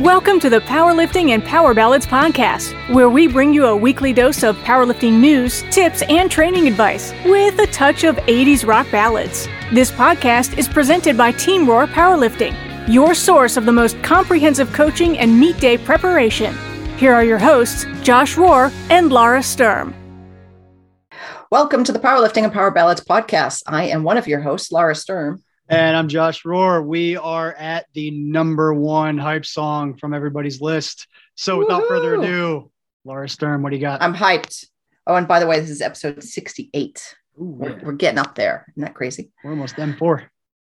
Welcome to the Powerlifting and Power Ballads podcast, where we bring you a weekly dose of powerlifting news, tips, and training advice with a touch of 80s rock ballads. This podcast is presented by Team Roar Powerlifting, your source of the most comprehensive coaching and meet day preparation. Here are your hosts, Josh Rohr and Lara Sturm. Welcome to the Powerlifting and Power Ballads podcast. I am one of your hosts, Lara Sturm. And I'm Josh Rohr. We are at the number one hype song from everybody's list. So without Woo-hoo! further ado, Lara Sturm, what do you got? I'm hyped. Oh, and by the way, this is episode 68. Ooh, we're, we're, getting up there. Isn't that crazy? We're almost M4. All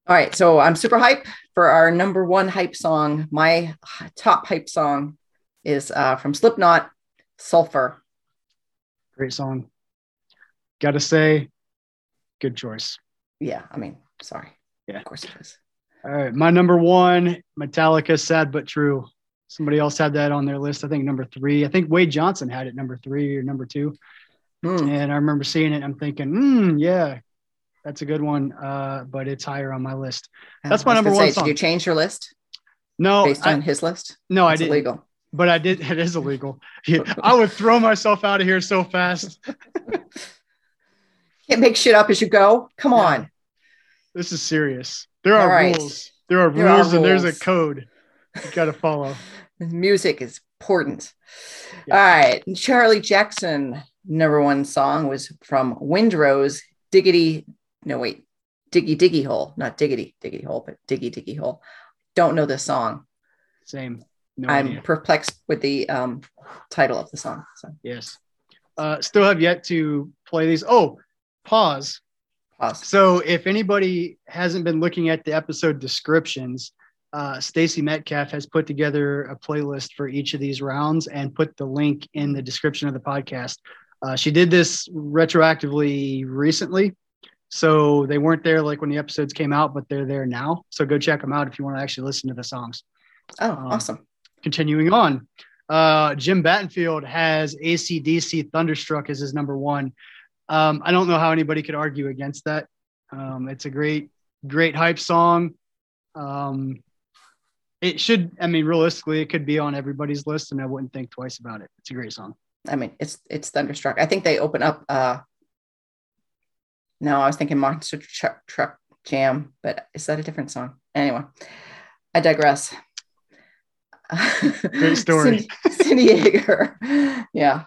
right. So I'm super hype for our number one hype song. My top hype song is uh, from Slipknot, Sulfur. Great song. Gotta say, good choice. Yeah. I mean, sorry. Yeah. Of course it is. All right. My number one, Metallica, Sad But True. Somebody else had that on their list. I think number three. I think Wade Johnson had it number three or number two. Mm. And I remember seeing it. I'm thinking, mm, yeah, that's a good one. Uh, but it's higher on my list. That's my number one say, song. Did you change your list? No. Based on his list? No, it's I didn't. Illegal. But I did. It is illegal. I would throw myself out of here so fast. Can't make shit up as you go. Come yeah. on. This is serious. There are right. rules. There are there rules, are and there's a code you got to follow. Music is important. Yeah. All right. Charlie Jackson, number one song was from Windrose, Diggity. No, wait. Diggy Diggy Hole. Not Diggity Diggity Hole, but Diggy Diggy Hole. Don't know this song. Same. No I'm idea. perplexed with the um, title of the song. So. Yes. Uh, still have yet to play these. Oh, pause. So if anybody hasn't been looking at the episode descriptions, uh, Stacy Metcalf has put together a playlist for each of these rounds and put the link in the description of the podcast. Uh, she did this retroactively recently. So they weren't there like when the episodes came out, but they're there now. So go check them out if you want to actually listen to the songs. Oh, um, awesome. Continuing on, uh, Jim Battenfield has ACDC Thunderstruck as his number one. Um, I don't know how anybody could argue against that. Um, it's a great, great hype song. Um, it should, I mean, realistically, it could be on everybody's list, and I wouldn't think twice about it. It's a great song. I mean, it's it's Thunderstruck. I think they open up. uh No, I was thinking Monster Truck, Truck Jam, but is that a different song? Anyway, I digress. Great story. Cindy, Cindy Yeager. yeah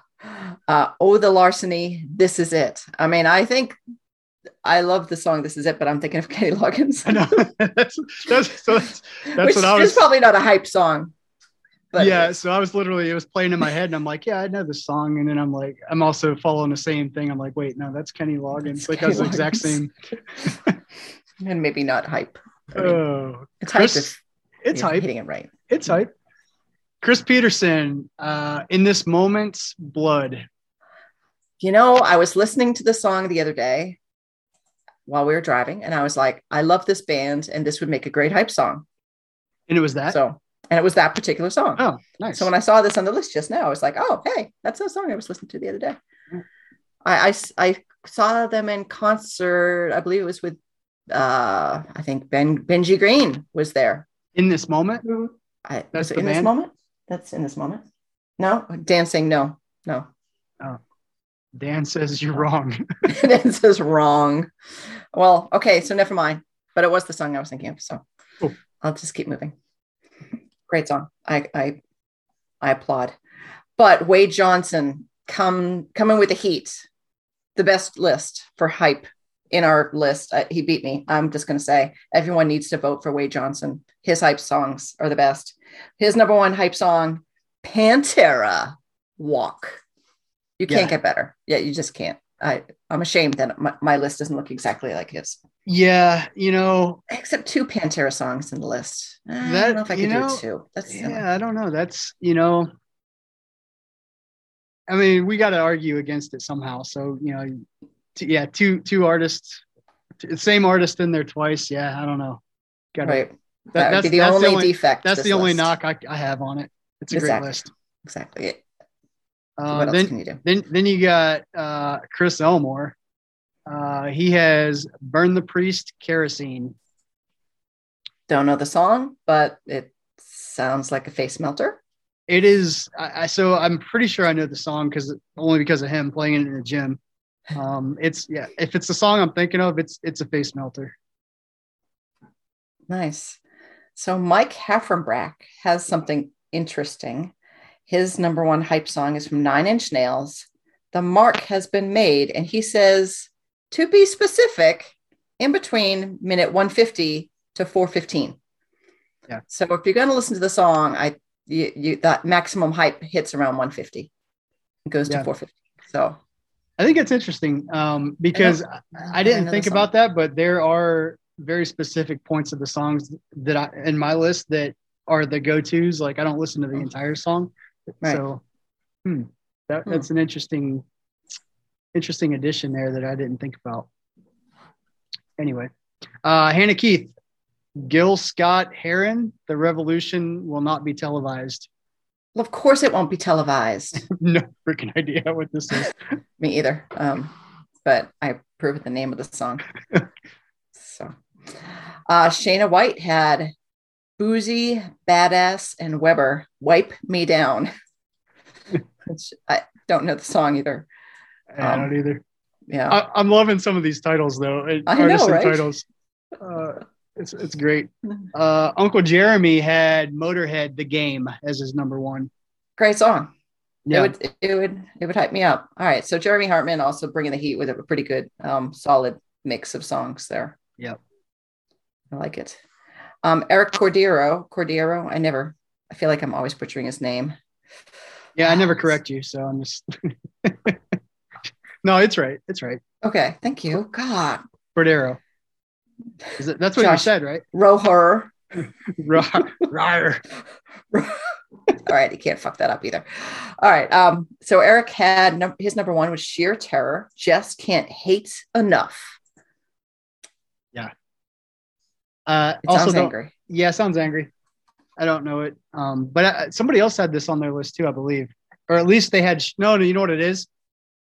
uh, oh the larceny this is it. I mean i think i love the song this is it but i'm thinking of kenny loggins. I know. That's, that's, that's, that's what i was is probably not a hype song but yeah so i was literally it was playing in my head and i'm like yeah i know this song and then i'm like i'm also following the same thing. I'm like wait no that's kenny loggins like that's the exact same. And maybe not hype. I mean, oh it's Chris, hype if it's hype. hitting it right. It's hype Chris Peterson, uh, in this moment, blood. You know, I was listening to the song the other day while we were driving, and I was like, I love this band, and this would make a great hype song. And it was that. So, and it was that particular song. Oh, nice. So when I saw this on the list just now, I was like, oh, hey, that's a song I was listening to the other day. I, I, I saw them in concert. I believe it was with, uh, I think Ben Benji Green was there in this moment. I, that's in this moment that's in this moment? No, dancing. no, no. Oh, Dan says you're wrong. Dan says wrong. Well, okay, so never mind. But it was the song I was thinking of, so cool. I'll just keep moving. Great song. I I I applaud. But Wade Johnson come coming with the heat, the best list for hype in our list. Uh, he beat me. I'm just going to say everyone needs to vote for Wade Johnson. His hype songs are the best. His number one hype song, Pantera Walk. You can't yeah. get better. Yeah, you just can't. I, I'm ashamed that my, my list doesn't look exactly like his. Yeah, you know, except two Pantera songs in the list. That, I don't know if I could know, do two. That's yeah, I don't know. That's you know, I mean, we got to argue against it somehow. So you know, yeah, two two artists, same artist in there twice. Yeah, I don't know. Got right. That, that would be the only, the only defect. That's the only knock I, I, have on it. It's a exactly. great list. Exactly. Uh, what then, else can you do? Then, then you got uh, Chris Elmore. Uh, he has "Burn the Priest" kerosene. Don't know the song, but it sounds like a face melter. It is. I, so I'm pretty sure I know the song because only because of him playing it in the gym. Um, it's yeah. If it's the song I'm thinking of, it's it's a face melter. Nice. So Mike Heffenbach has something interesting. His number one hype song is from Nine Inch Nails. The mark has been made, and he says, to be specific, in between minute 150 to 415. Yeah. So if you're going to listen to the song, I you, you that maximum hype hits around 150. It goes to yeah. 450. So I think it's interesting um, because I, I, didn't I think about that, but there are very specific points of the songs that I in my list that are the go-tos. Like I don't listen to the entire song, right. so hmm, that, hmm. that's an interesting, interesting addition there that I didn't think about. Anyway, uh, Hannah Keith, Gil Scott Heron, the revolution will not be televised. Well, of course it won't be televised. no freaking idea what this is. Me either. Um, but I approve of the name of the song. so uh, Shayna White had Boosie, Badazz, and Webbie Wipe Me Down. Which I don't know the song either. I don't um, either. Yeah. I, am loving some of these titles though. I know, right? titles. Uh, it's it's great. Uh, Uncle Jeremy had Motorhead the game as his number one. Great song. Yeah. It would it would it would hype me up. All right. So Jeremy Hartman also bringing the heat with a pretty good um, solid mix of songs there. Yep. I like it. Um, Eric Cordero, Cordero. I never. I feel like I'm always butchering his name. Yeah, I never correct you, so I'm just. no, it's right. It's right. Okay, thank you. God. Cordero. That's what Josh, you said, right? Roher. Ryer. All right, he can't fuck that up either. All right. Um, so Eric had num- his number one was sheer terror. Just can't hate enough. Yeah. Uh, it also sounds angry. Yeah, sounds angry. I don't know it. Um, but uh, somebody else had this on their list too, I believe, or at least they had. No, no, you know what it is.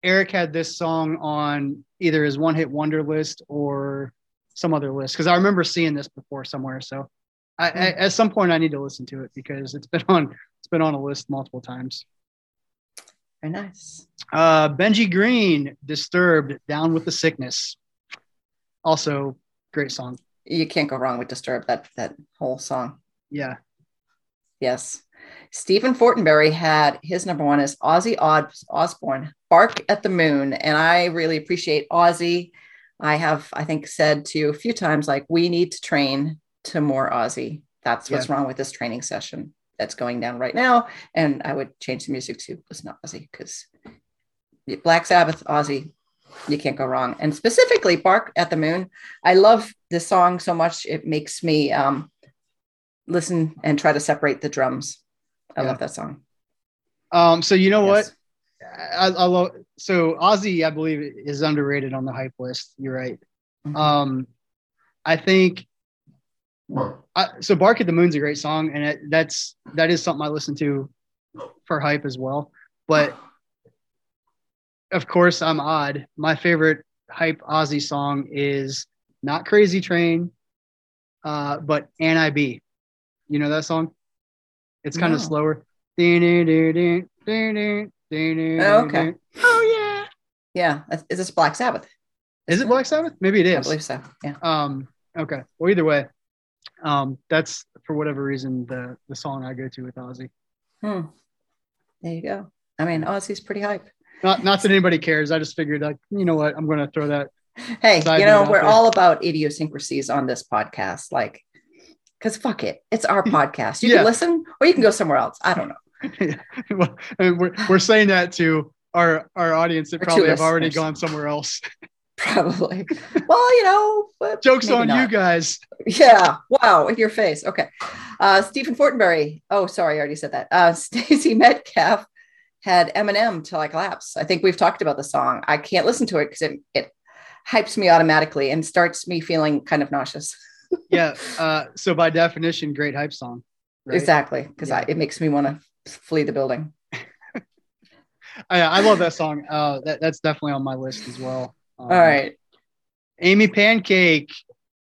Eric had this song on either his one hit wonder list or some other list because I remember seeing this before somewhere. So I, I, hmm. at some point I need to listen to it because it's been on it's been on a list multiple times. Very nice. Uh, Benji Green, Disturbed, Down with the Sickness. Also, great song. You can't go wrong with Disturbed. That that whole song. Yeah. Yes. Stephen Fortenberry had his number one is Ozzy Osbourne, Bark at the Moon. And I really appreciate Ozzy I have, I think, said to you a few times, like, we need to train to more Ozzy. That's what's yeah. wrong with this training session that's going down right now. And I would change the music to listen to Ozzy because Black Sabbath, Ozzy, you can't go wrong. And specifically, Bark at the Moon. I love this song so much. It makes me um, listen and try to separate the drums. I yeah. love that song. Um, so you know yes. what? I, I love so Ozzy, I believe, is underrated on the hype list. You're right. Mm-hmm. Um, I think. I, so "Bark at the Moon's a great song, and it, that's that is something I listen to for hype as well. But of course, I'm odd. My favorite hype Ozzy song is not "Crazy Train," uh, but "N.I.B." You know that song? It's kind no. of slower. Oh, okay. Yeah. Yeah. Is this Black Sabbath? Is it Black Sabbath? Maybe it is. I believe so. Yeah. Um. Okay. Well, either way, um, that's for whatever reason the the song I go to with Ozzy. Hmm. There you go. I mean, Ozzy's pretty hype. Not not that anybody cares. I just figured like, you know what, I'm going to throw that. Hey, you know, we're there. all about idiosyncrasies on this podcast. Like, because fuck it, it's our podcast. You yeah. can listen or you can go somewhere else. I don't know. well, we're, we're saying that to our our audience that probably have already gone somewhere else. probably. Well, you know, jokes on not. you guys. Yeah. Wow. In your face. Okay. Uh, Stephen Fortenberry. Oh, sorry, I already said that. Uh, Stacy Metcalf had Eminem till I collapse. I think we've talked about the song. I can't listen to it because it it hypes me automatically and starts me feeling kind of nauseous. yeah. Uh, so by definition, great hype song. Right? Exactly, because yeah. it makes me want to flee the building. I, I love that song. Uh, that, that's definitely on my list as well. Um, All right. Amy Pancake,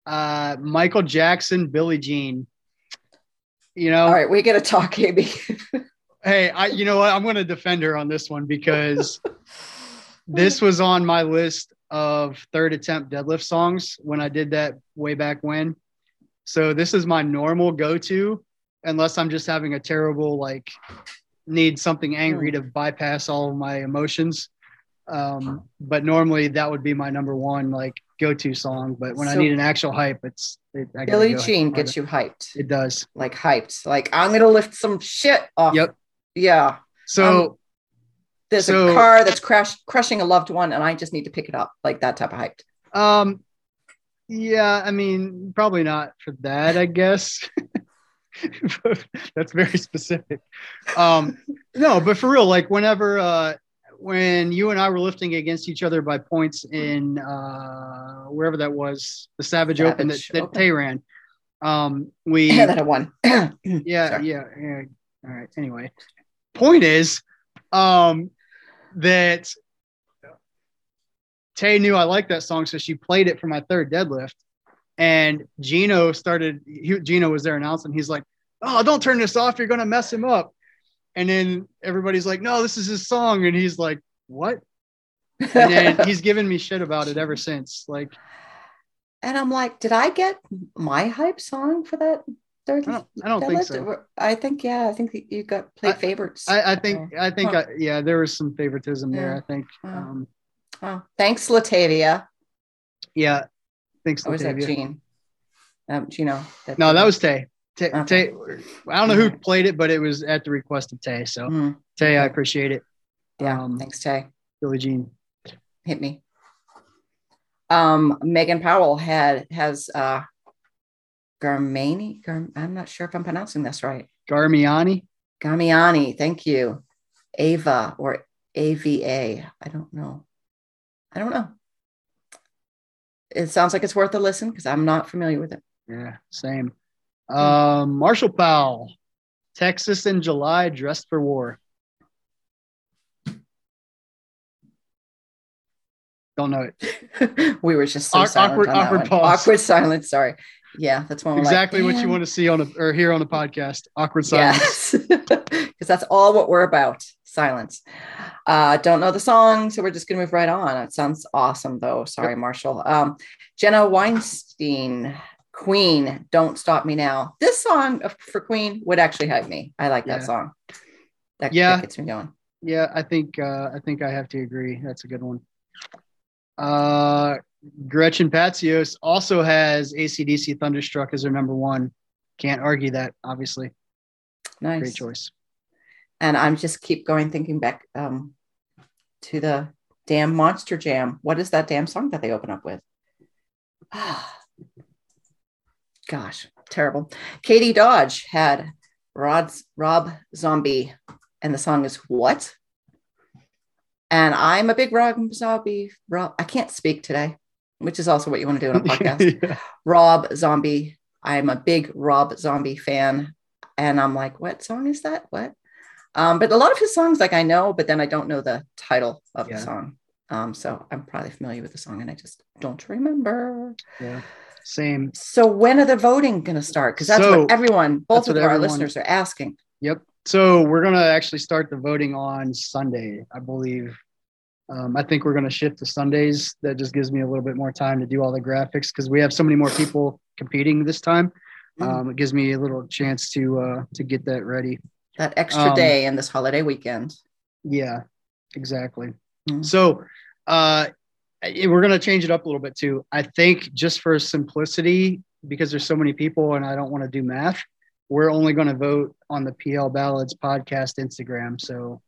uh, Michael Jackson, Billie Jean. You know. All right, we got to talk, Amy. hey, I you know what? I'm going to defend her on this one because this was on my list of third attempt deadlift songs when I did that way back when. So this is my normal go-to unless I'm just having a terrible like need something angry hmm. to bypass all of my emotions. Um, but normally that would be my number one like go-to song. But when so, I need an actual hype, it's it, Billie Jean gets you hyped. It does, like hyped. Like I'm gonna lift some shit off. Yep. Yeah. So um, there's so, a car that's crash crushing a loved one, and I just need to pick it up, like that type of hyped. Um. Yeah, I mean, probably not for that, I guess. that's very specific. Um, no, but for real, like whenever uh, when you and I were lifting against each other by points in uh, wherever that was, the Savage, Savage Open that, that Tay ran. Um, we yeah, that I won. yeah, yeah, yeah. All right. Anyway, point is, um, that Tay knew I liked that song, so she played it for my third deadlift. And Gino started. He, Gino was there announcing. He's like, "Oh, don't turn this off. You're gonna mess him up." And then everybody's like, no, this is his song. And he's like, what? And then he's given me shit about it ever since. Like, and I'm like, did I get my hype song for that? Third, I don't, I don't think so. I think, yeah, I think you got played favorites. I, I think, I think, huh. I, yeah, there was some favoritism yeah. there. I think. Oh. Um, oh. Thanks, Latavia. Yeah. Thanks. Or was that Gene? Um, Gino. That no, that was Tay. Tay, okay. Tay, I don't know who played it, but it was at the request of Tay. So mm. Tay, I appreciate it. Yeah, um, thanks, Tay. Billie Jean, hit me. Um, Megan Powell had has uh, Garmani. Gar, I'm not sure if I'm pronouncing this right. Garmiani. Garmiani. Thank you. Ava or AVA. I don't know. I don't know. It sounds like it's worth a listen because I'm not familiar with it. Yeah, same. Um, Marshall Powell, Texas in July, dressed for war. Don't know it. we were just so Awkward, awkward, pause. awkward silence. Sorry. Yeah, that's one. Exactly like, what you want to see on a or hear on a podcast. Awkward silence. Because yes. that's all what we're about. Silence. Uh, don't know the song, so we're just gonna move right on. It sounds awesome though. Sorry, Marshall. Um, Jenna Weinstein Queen, Don't Stop Me Now. This song for Queen would actually hype me. I like that song. That, yeah. That gets me going. Yeah, I think uh, I think I have to agree. That's a good one. Uh, Gretchen Patsios also has ACDC Thunderstruck as her number one. Can't argue that, obviously. Nice. Great choice. And I'm just keep going thinking back um, to the damn Monster Jam. What is that damn song that they open up with? Gosh, terrible. Katie Dodge had Rod's Rob Zombie, and the song is What? And I'm a big Rob Zombie. Rob, I can't speak today, which is also what you want to do on a podcast. yeah. Rob Zombie. I'm a big Rob Zombie fan. And I'm like, what song is that? What? Um, but a lot of his songs, like I know, but then I don't know the title of yeah. the song. Um, so I'm probably familiar with the song and I just don't remember. Yeah. Same. So when are the voting going to start? Because that's so, what everyone, both of our everyone, listeners, are asking. Yep. So we're going to actually start the voting on Sunday, I believe. Um, I think we're going to shift to Sundays. That just gives me a little bit more time to do all the graphics because we have so many more people competing this time. Mm. Um, it gives me a little chance to uh, to get that ready. That extra um, day and this holiday weekend. Yeah, exactly. Mm. So uh, we're going to change it up a little bit too. I think just for simplicity, because there's so many people and I don't want to do math, we're only going to vote on the PL Ballads podcast Instagram. So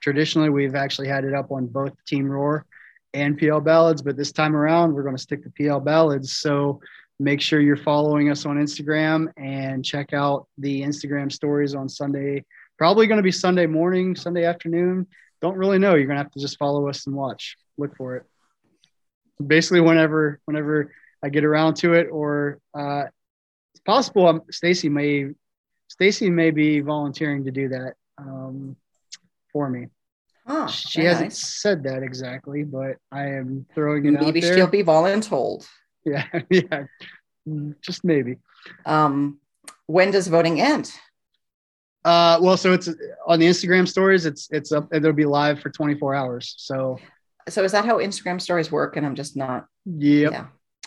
traditionally, we've actually had it up on both Team Roar and PL Ballads, but this time around, we're going to stick to PL Ballads. So make sure you're following us on Instagram and check out the Instagram stories on Sunday. Probably going to be Sunday morning, Sunday afternoon. Don't really know. You're going to have to just follow us and watch. Look for it basically whenever whenever I get around to it, or uh, it's possible um, Stacy may Stacy may be volunteering to do that um, for me. Oh, she hasn't nice. said that exactly, but I am throwing it out there. maybe she'll be voluntold. Yeah, yeah, just maybe. Um, when does voting end? Uh, well, so it's on the Instagram stories. It's it's up. It'll be live for 24 hours. So, so is that how Instagram stories work? And I'm just not. Yep. Yeah.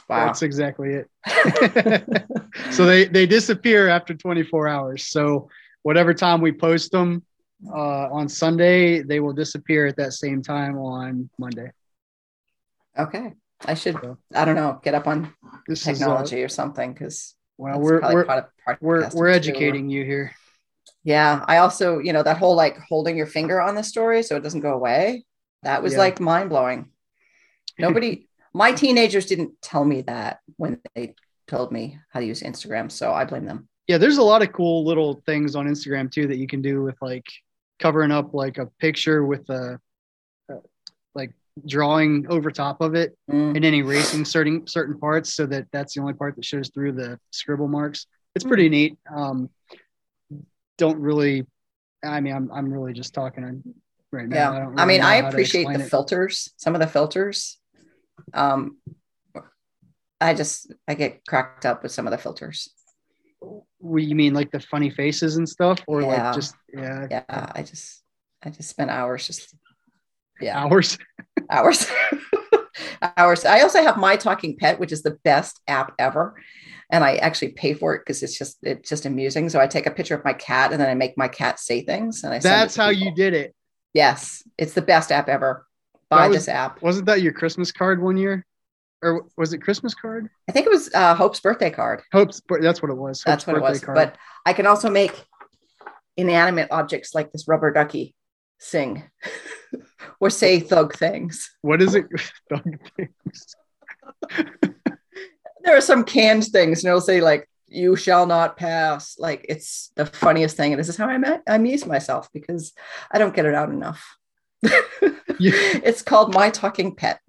Wow. That's exactly it. so they they disappear after 24 hours. So whatever time we post them uh, on Sunday, they will disappear at that same time on Monday. Okay. I should, I don't know, get up on this technology uh, or something because well, we're we're, part of, part we're, we're educating you here. Yeah. I also, you know, that whole like holding your finger on the story so it doesn't go away. That was yeah. like mind blowing. Nobody, my teenagers didn't tell me that when they told me how to use Instagram. So I blame them. Yeah. There's a lot of cool little things on Instagram too that you can do with like covering up like a picture with a, like drawing over top of it mm. and then erasing certain certain parts so that that's the only part that shows through the scribble marks. It's mm. pretty neat. Um, don't really. I mean, I'm I'm really just talking right now. Yeah, I, really I mean, I appreciate the it. filters. Some of the filters. Um, I just I get cracked up with some of the filters. What you mean, like the funny faces and stuff, or yeah. like just yeah? Yeah, I just I just spent hours just yeah hours hours. Hours. I also have my talking pet which is the best app ever. And i actually pay for it because it's just it's just amusing. So i take a picture of my cat and then i make my cat say things and i say that's how you did it. Yes. It's the best app ever. Buy was, this app. wasn't that your christmas card one year? Or was it christmas card? I think it was uh, hope's birthday card. Hope's that's what it was. Hope's that's what it was. card. but i can also make inanimate objects like this rubber ducky sing or say thug things. What is it? Thug things. there are some canned things, and it'll say like "You shall not pass." Like it's the funniest thing, and this is how I met. I amuse myself because I don't get it out enough. It's called My Talking Pet,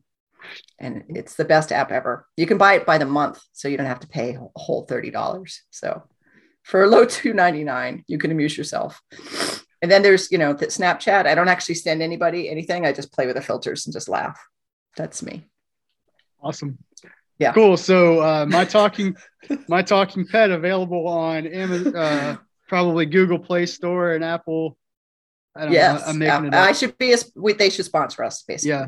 and it's the best app ever. You can buy it by the month, so you don't have to pay a whole thirty dollars. So for a low two ninety nine, you can amuse yourself. And then there's, you know, the Snapchat. I don't actually send anybody anything. I just play with the filters and just laugh. That's me. Awesome. Yeah. Cool. So uh, my talking, my talking pet available on Amazon, uh, probably Google Play Store and Apple. I don't yes. know. I'm making it. Up. I should be. A, they should sponsor us, basically. Yeah.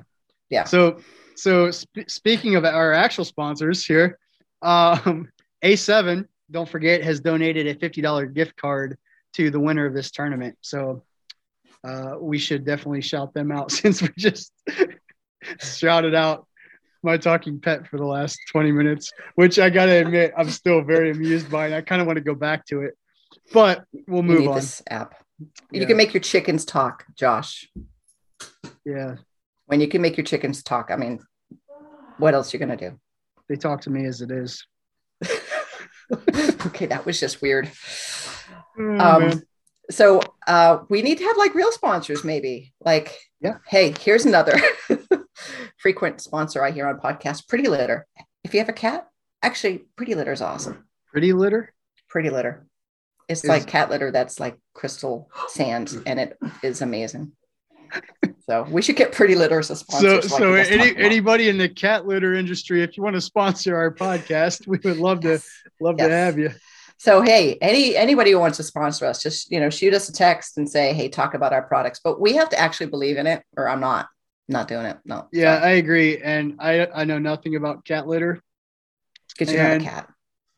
Yeah. So, so sp- speaking of our actual sponsors here, um, A7, don't forget, has donated a $50 gift card to the winner of this tournament. So uh, we should definitely shout them out since we just shouted out my talking pet for the last 20 minutes, which I got to admit, I'm still very amused by. And I kind of want to go back to it, but we'll move on. This app. Yeah. You can make your chickens talk, Josh. Yeah. When you can make your chickens talk, I mean, what else are you to do? They talk to me as it is. okay, that was just weird. Mm, um, so uh, we need to have like real sponsors, maybe. Like, yeah. Hey, here's another frequent sponsor I hear on podcasts: Pretty Litter. If you have a cat, actually, Pretty Litter is awesome. Pretty Litter. Pretty Litter. It's is- like cat litter that's like crystal sand, and it is amazing. So we should get Pretty Litter as a sponsor. So, so any, anybody in the cat litter industry, if you want to sponsor our podcast, we would love yes. to love yes. to have you. So hey, any anybody who wants to sponsor us, just you know, shoot us a text and say, hey, talk about our products. But we have to actually believe in it, or I'm not not doing it. No. Yeah, I agree, and I I know nothing about cat litter. Because you have a cat.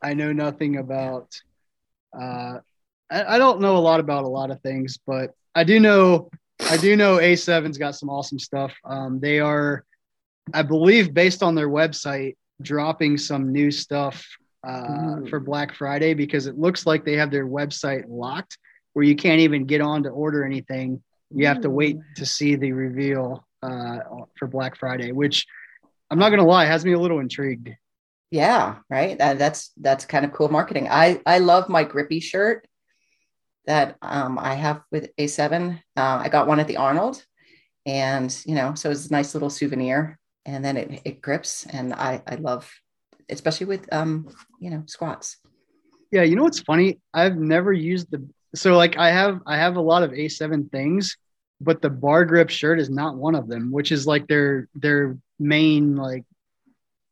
I know nothing about. Uh, I, I don't know a lot about a lot of things, but I do know I do know A7's got some awesome stuff. Um, they are, I believe, based on their website, dropping some new stuff uh, for Black Friday because it looks like they have their website locked where you can't even get on to order anything. You have to wait to see the reveal uh, for Black Friday, which I'm not going to lie, has me a little intrigued. Yeah, right. That, that's that's kind of cool marketing. I I love my grippy shirt that um, I have with A7. Uh, I got one at the Arnold, and you know, so it's a nice little souvenir. And then it it grips, and I I love especially with um, you know, squats. Yeah, you know what's funny? I've never used the so like I have I have a lot of A7 things, but the bar grip shirt is not one of them, which is like their their main like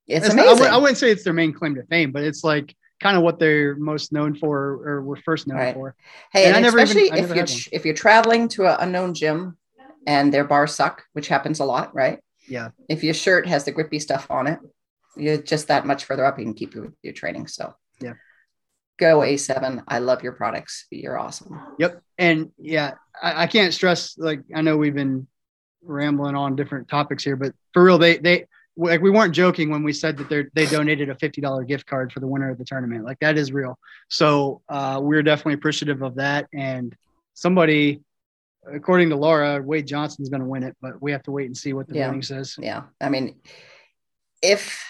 it's amazing. Not, I, wouldn't say it's their main claim to fame, but it's like kind of what they're most known for or were first known right. for. Hey, and, and especially even, if you're if you're traveling to an unknown gym and their bars suck, which happens a lot, right? Yeah. If your shirt has the grippy stuff on it, you're just that much further up. You can keep your, your training. So yeah. Go A7. I love your products. You're awesome. Yep. And yeah, I, I can't stress like I know we've been rambling on different topics here, but for real, they they like we weren't joking when we said that they they donated a fifty dollar gift card for the winner of the tournament. Like that is real. So uh, we're definitely appreciative of that. And somebody, according to Laura, Wade Johnson's going to win it, but we have to wait and see what the yeah. voting says. Yeah, I mean, if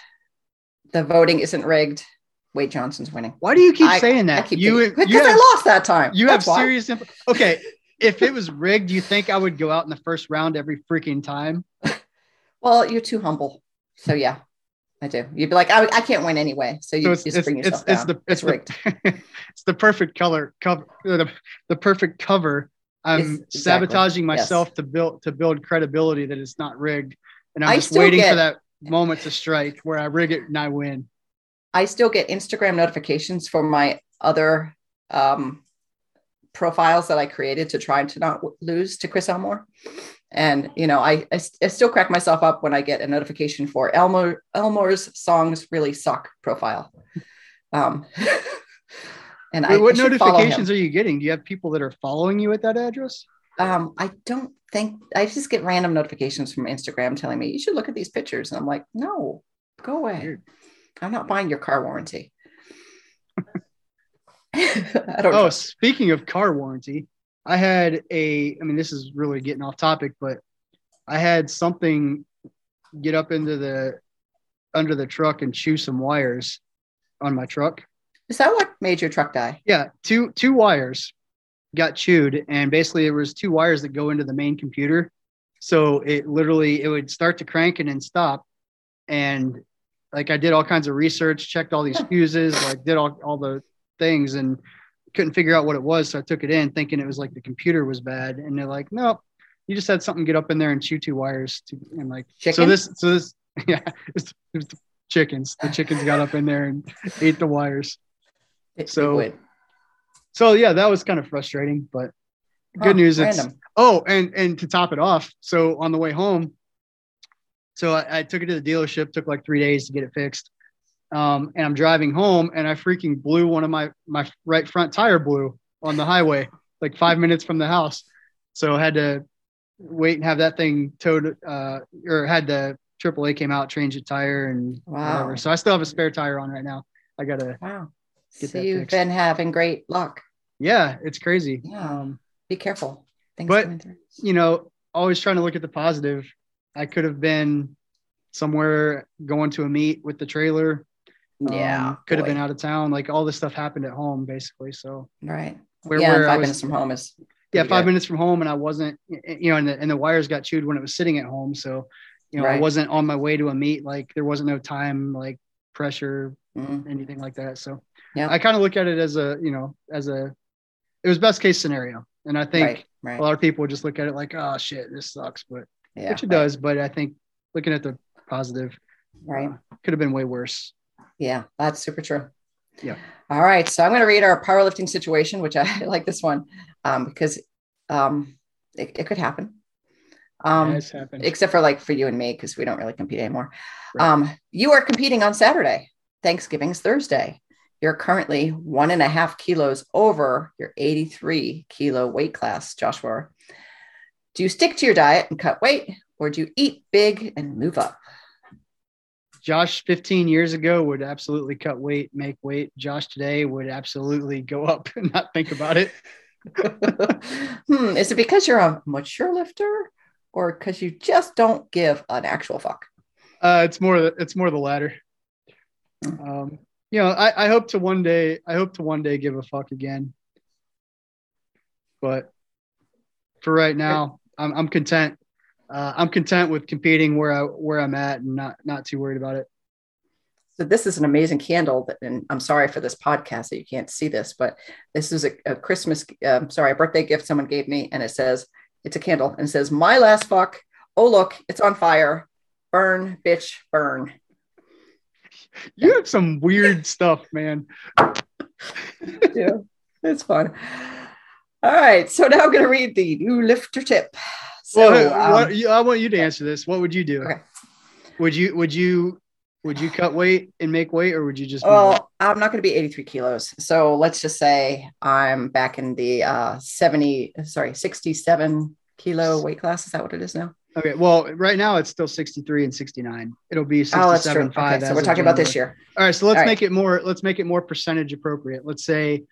the voting isn't rigged, Wade Johnson's winning. Why do you keep I, saying that? you because you have, I lost that time. You That's have why. serious. Imp- okay, if it was rigged, do you think I would go out in the first round every freaking time? well, you're too humble. So yeah, I do. You'd be like, I, I can't win anyway. So you so it's, just bring yourself it's, down. It's, the, it's, it's rigged. The, it's the perfect color cover. Uh, the, the perfect cover. I'm exactly. sabotaging myself yes. to build to build credibility that it's not rigged, and I'm I just waiting get, for that moment to strike where I rig it and I win. I still get Instagram notifications for my other um, profiles that I created to try to not lose to Chris Elmore. And you know, I, I, I, still crack myself up when I get a notification for Elmore Elmore's songs really suck profile. Um, and Wait, I what I notifications are you getting? Do you have people that are following you at that address? Um, I don't think I just get random notifications from Instagram telling me you should look at these pictures, and I'm like, no, go away. I'm not buying your car warranty. I don't. Oh, know. speaking of car warranty, I had a, I mean, this is really getting off topic, but I had something get up into the under the truck and chew some wires on my truck. Is that what made your truck die? Yeah, two two wires got chewed, and basically it was two wires that go into the main computer. So it literally it would start to crank and then stop, and like I did all kinds of research, checked all these fuses, like did all all the things, and couldn't figure out what it was. So I took it in thinking it was like the computer was bad. And they're like, nope, you just had something get up in there and chew two wires. To, and like, Chicken? so this, so this, yeah, it was, it was the chickens. The chickens got up in there and ate the wires. so, so yeah, that was kind of frustrating, but good news. It's, oh, and, and to top it off. So on the way home, so I, I took it to the dealership, took like three days to get it fixed um, and I'm driving home and I freaking blew one of my my right front tire blew on the highway like five minutes from the house. So I had to wait and have that thing towed uh, or had the AAA came out, change the tire and wow. whatever. So I still have a spare tire on right now. I gotta wow. so you've fixed. been having great luck. Yeah, it's crazy. Yeah. Um, Be careful. Things but you know, always trying to look at the positive. I could have been somewhere going to a meet with the trailer yeah. Um, could have been out of town. Like all this stuff happened at home basically. So right. Where, yeah, where five was, minutes from home is yeah, five good. minutes from home, and I wasn't, you know, and the, and the wires got chewed when it was sitting at home. So, you know, right. I wasn't on my way to a meet. Like there wasn't no time, like pressure, mm-hmm. anything like that. So, yeah, I kind of look at it as a, you know, as a, it was best case scenario, and I think right. Right. a lot of people would just look at it like, oh shit, this sucks, but yeah, which it does. But I think looking at the positive, right, uh, could have been way worse. Yeah, that's super true. Yeah. All right. So I'm going to read our powerlifting situation, which I like this one um, because um, it, it, could happen. Um, except for like for you and me, because we don't really compete anymore. Right. Um, you are competing on Saturday. Thanksgiving's Thursday. You're currently one and a half kilos over your 83 kilo weight class, Joshua. Do you stick to your diet and cut weight, or do you eat big and move up? Josh 15 years ago would absolutely cut weight, make weight. Josh today would absolutely go up and not think about it. hmm, is it because you're a mature lifter or because you just don't give an actual fuck? Uh, it's more it's more the latter. Hmm. Um, you know, I, I hope to one day I hope to one day give a fuck again. But for right now, I'm I'm content uh, I'm content with competing where I where I'm at and not not too worried about it. So this is an amazing candle that, and I'm sorry for this podcast that you can't see this, but this is a, a Christmas, uh, sorry, a birthday gift someone gave me, and it says it's a candle and it says my last fuck. Oh look, it's on fire. Burn, bitch, burn. you have some weird stuff, man. yeah, it's fun. All right, so now I'm going to read the new lifter tip. So, well, what, um, I want you to answer this. What would you do? Okay. Would you would you would you cut weight and make weight, or would you just? Well, I'm not going to be 83 kilos. So let's just say I'm back in the uh, 70, sorry, 67 kilo weight class. Is that what it is now? Okay. Well, right now it's still 63 and 69. It'll be 67 oh. Okay, so we're talking about this year. All right. So let's All make it more. Let's make it more percentage appropriate. Let's say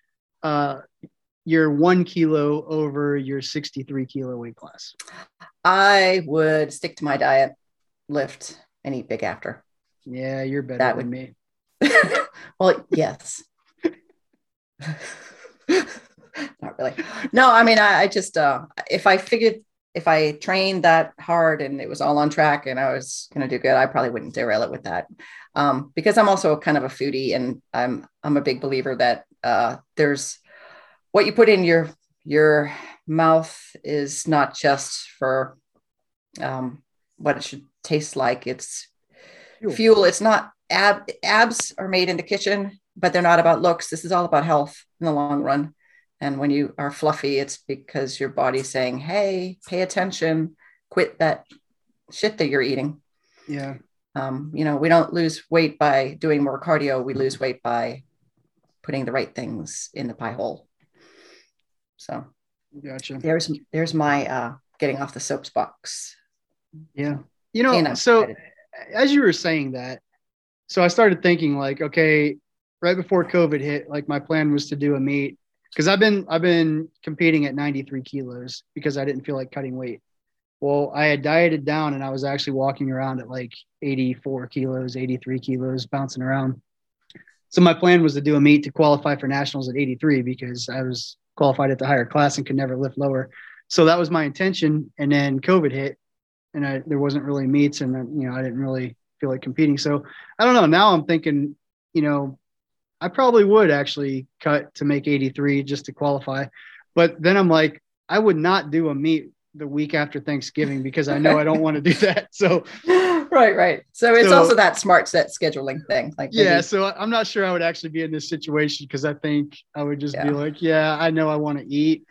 uh, you're one kilo over your 63 kilo weight class. I would stick to my diet, lift, and eat big after. Yeah, you're better that than would... me. well, yes. Not really. No, I mean, I, I just uh, if I figured if I trained that hard and it was all on track and I was going to do good, I probably wouldn't derail it with that. Um, because I'm also kind of a foodie and I'm I'm a big believer that uh, there's what you put in your your mouth is not just for um, what it should taste like. It's fuel. fuel. It's not ab, abs are made in the kitchen, but they're not about looks. This is all about health in the long run. And when you are fluffy, it's because your body's saying, hey, pay attention, quit that shit that you're eating. Yeah. Um, you know, we don't lose weight by doing more cardio. We lose weight by putting the right things in the pie hole. So gotcha. There's there's my uh getting off the soapbox. Yeah. You know, so as you were saying that, so I started thinking like, okay, right before COVID hit, like my plan was to do a meet because I've been I've been competing at 93 kilos because I didn't feel like cutting weight. Well, I had dieted down and I was actually walking around at like 84 kilos, 83 kilos, bouncing around. So my plan was to do a meet to qualify for nationals at 83 because I was qualified at the higher class and could never lift lower. So that was my intention. And then COVID hit, and I, there wasn't really meets, and you know I didn't really feel like competing. So I don't know. Now I'm thinking, you know, I probably would actually cut to make 83 just to qualify. But then I'm like, I would not do a meet the week after Thanksgiving because I know I don't want to do that. So right, right. So it's so, also that smart set scheduling thing. Like maybe, yeah, so I'm not sure I would actually be in this situation because I think I would just yeah. be like, yeah, I know I want to eat.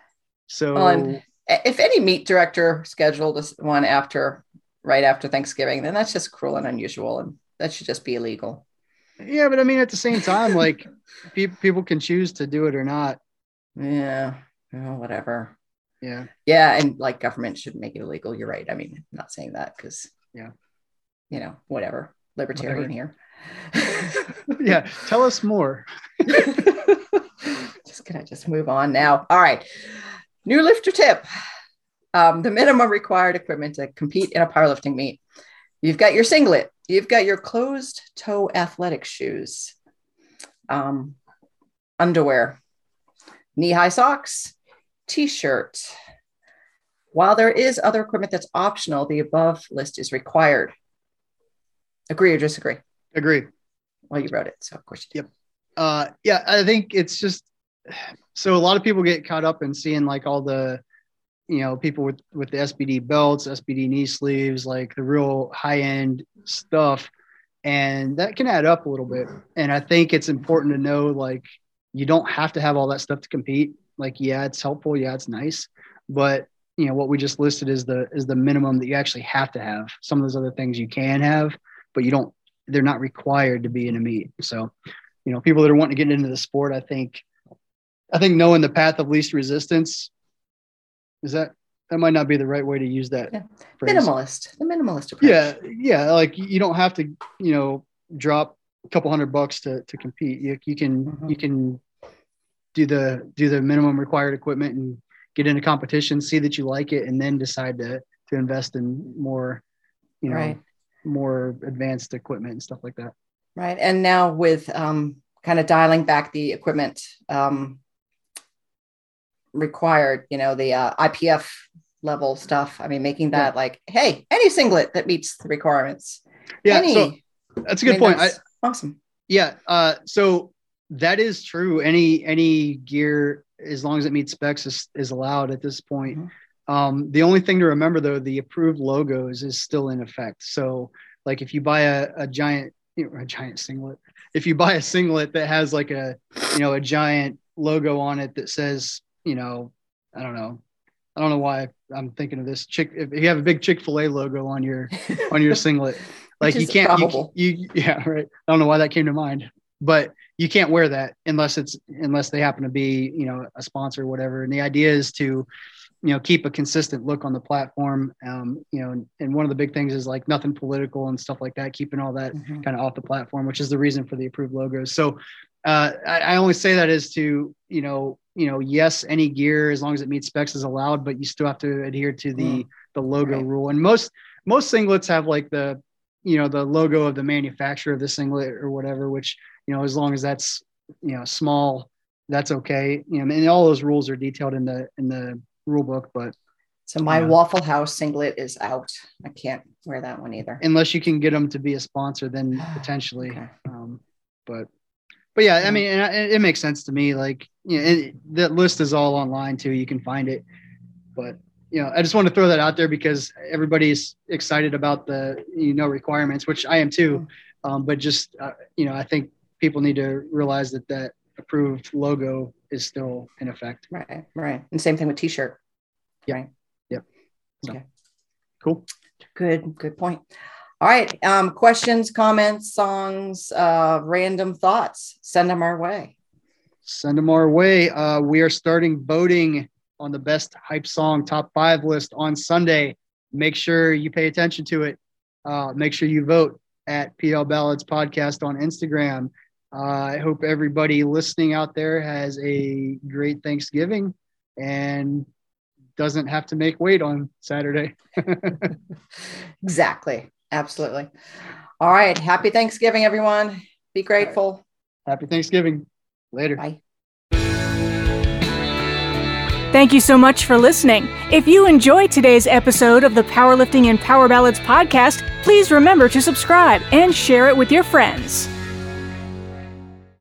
So well, if any meet director scheduled one after right after Thanksgiving, then that's just cruel and unusual, and that should just be illegal. Yeah, but I mean, at the same time, like pe- people can choose to do it or not. Yeah, well, whatever. Yeah. Yeah, and like government should make it illegal. You're right. I mean, I'm not saying that because yeah, you know, whatever. Libertarian whatever. here. yeah, tell us more. just gonna just move on now. All right, new lifter tip. Um, the minimum required equipment to compete in a powerlifting meet. You've got your singlet, you've got your closed toe athletic shoes, um, underwear, knee high socks, t shirt. While there is other equipment that's optional, the above list is required. Agree or disagree? Agree. Well, you wrote it, so of course you Yep. Uh, yeah, I think it's just so a lot of people get caught up in seeing like all the you know people with with the SBD belts, SBD knee sleeves, like the real high end stuff, and that can add up a little bit. And I think it's important to know like you don't have to have all that stuff to compete. Like yeah, it's helpful, yeah, it's nice, but you know what we just listed is the is the minimum that you actually have to have. Some of those other things you can have, but you don't. They're not required to be in a meet. So, you know, people that are wanting to get into the sport, I think, I think knowing the path of least resistance is that that might not be the right way to use that. Yeah. Minimalist, the minimalist approach. Yeah, yeah. Like you don't have to, you know, drop a couple hundred bucks to to compete. You, you can mm-hmm. you can do the do the minimum required equipment and get into competition, see that you like it, and then decide to to invest in more, you know, right. more advanced equipment and stuff like that. Right. And now with um, kind of dialing back the equipment um, required, you know, the uh, IPF level stuff. I mean, making that yeah. like, hey, any singlet that meets the requirements. Yeah. Any, so that's a good I mean, point. I, awesome. Yeah. Uh, so that is true. Any any gear, as long as it meets specs, is, is allowed at this point. Mm-hmm. Um, the only thing to remember though, the approved logos is still in effect. So like if you buy a, a giant you know, a giant singlet. If you buy a singlet that has like a you know a giant logo on it that says you know I don't know I don't know why I'm thinking of this chick. If you have a big Chick Fil A logo on your on your singlet, like you can't you, you, yeah right. I don't know why that came to mind, but you can't wear that unless it's unless they happen to be you know a sponsor or whatever. And the idea is to you know keep a consistent look on the platform. Um, you know, and, and one of the big things is like nothing political and stuff like that, keeping all that mm-hmm. kind of off the platform, which is the reason for the approved logos. So uh, I, I only say that is to you know you know, yes, any gear as long as it meets specs is allowed, but you still have to adhere to the mm. the logo right. rule. And most most singlets have like the you know the logo of the manufacturer of the singlet or whatever, which you know as long as that's you know small, that's okay. You know, and all those rules are detailed in the in the rule book, but. So my uh, Waffle House singlet is out. I can't wear that one either. Unless you can get them to be a sponsor, then potentially. okay. um, but but yeah, I mean, it, it, makes sense to me. Like, you know, it, that list is all online too. You can find it. But you know, I just want to throw that out there because everybody's excited about the you know requirements, which I am too. Um, but just uh, you know, I think people need to realize that that approved logo is still in effect. Right, right, and same thing with T-shirt. Yeah. Right. Yep. So, okay. Cool. Good. Good point. All right. Um, questions, comments, songs, uh, random thoughts, send them our way. Send them our way. Uh, we are starting voting on the best hype song top five list on Sunday. Make sure you pay attention to it. Uh, make sure you vote at PL Ballads Podcast on Instagram. Uh, I hope everybody listening out there has a great Thanksgiving and doesn't have to make weight on Saturday. exactly. Absolutely. All right. Happy Thanksgiving, everyone. Be grateful. Happy Thanksgiving. Later. Bye. Thank you so much for listening. If you enjoyed today's episode of the Powerlifting and Power Ballads podcast, please remember to subscribe and share it with your friends.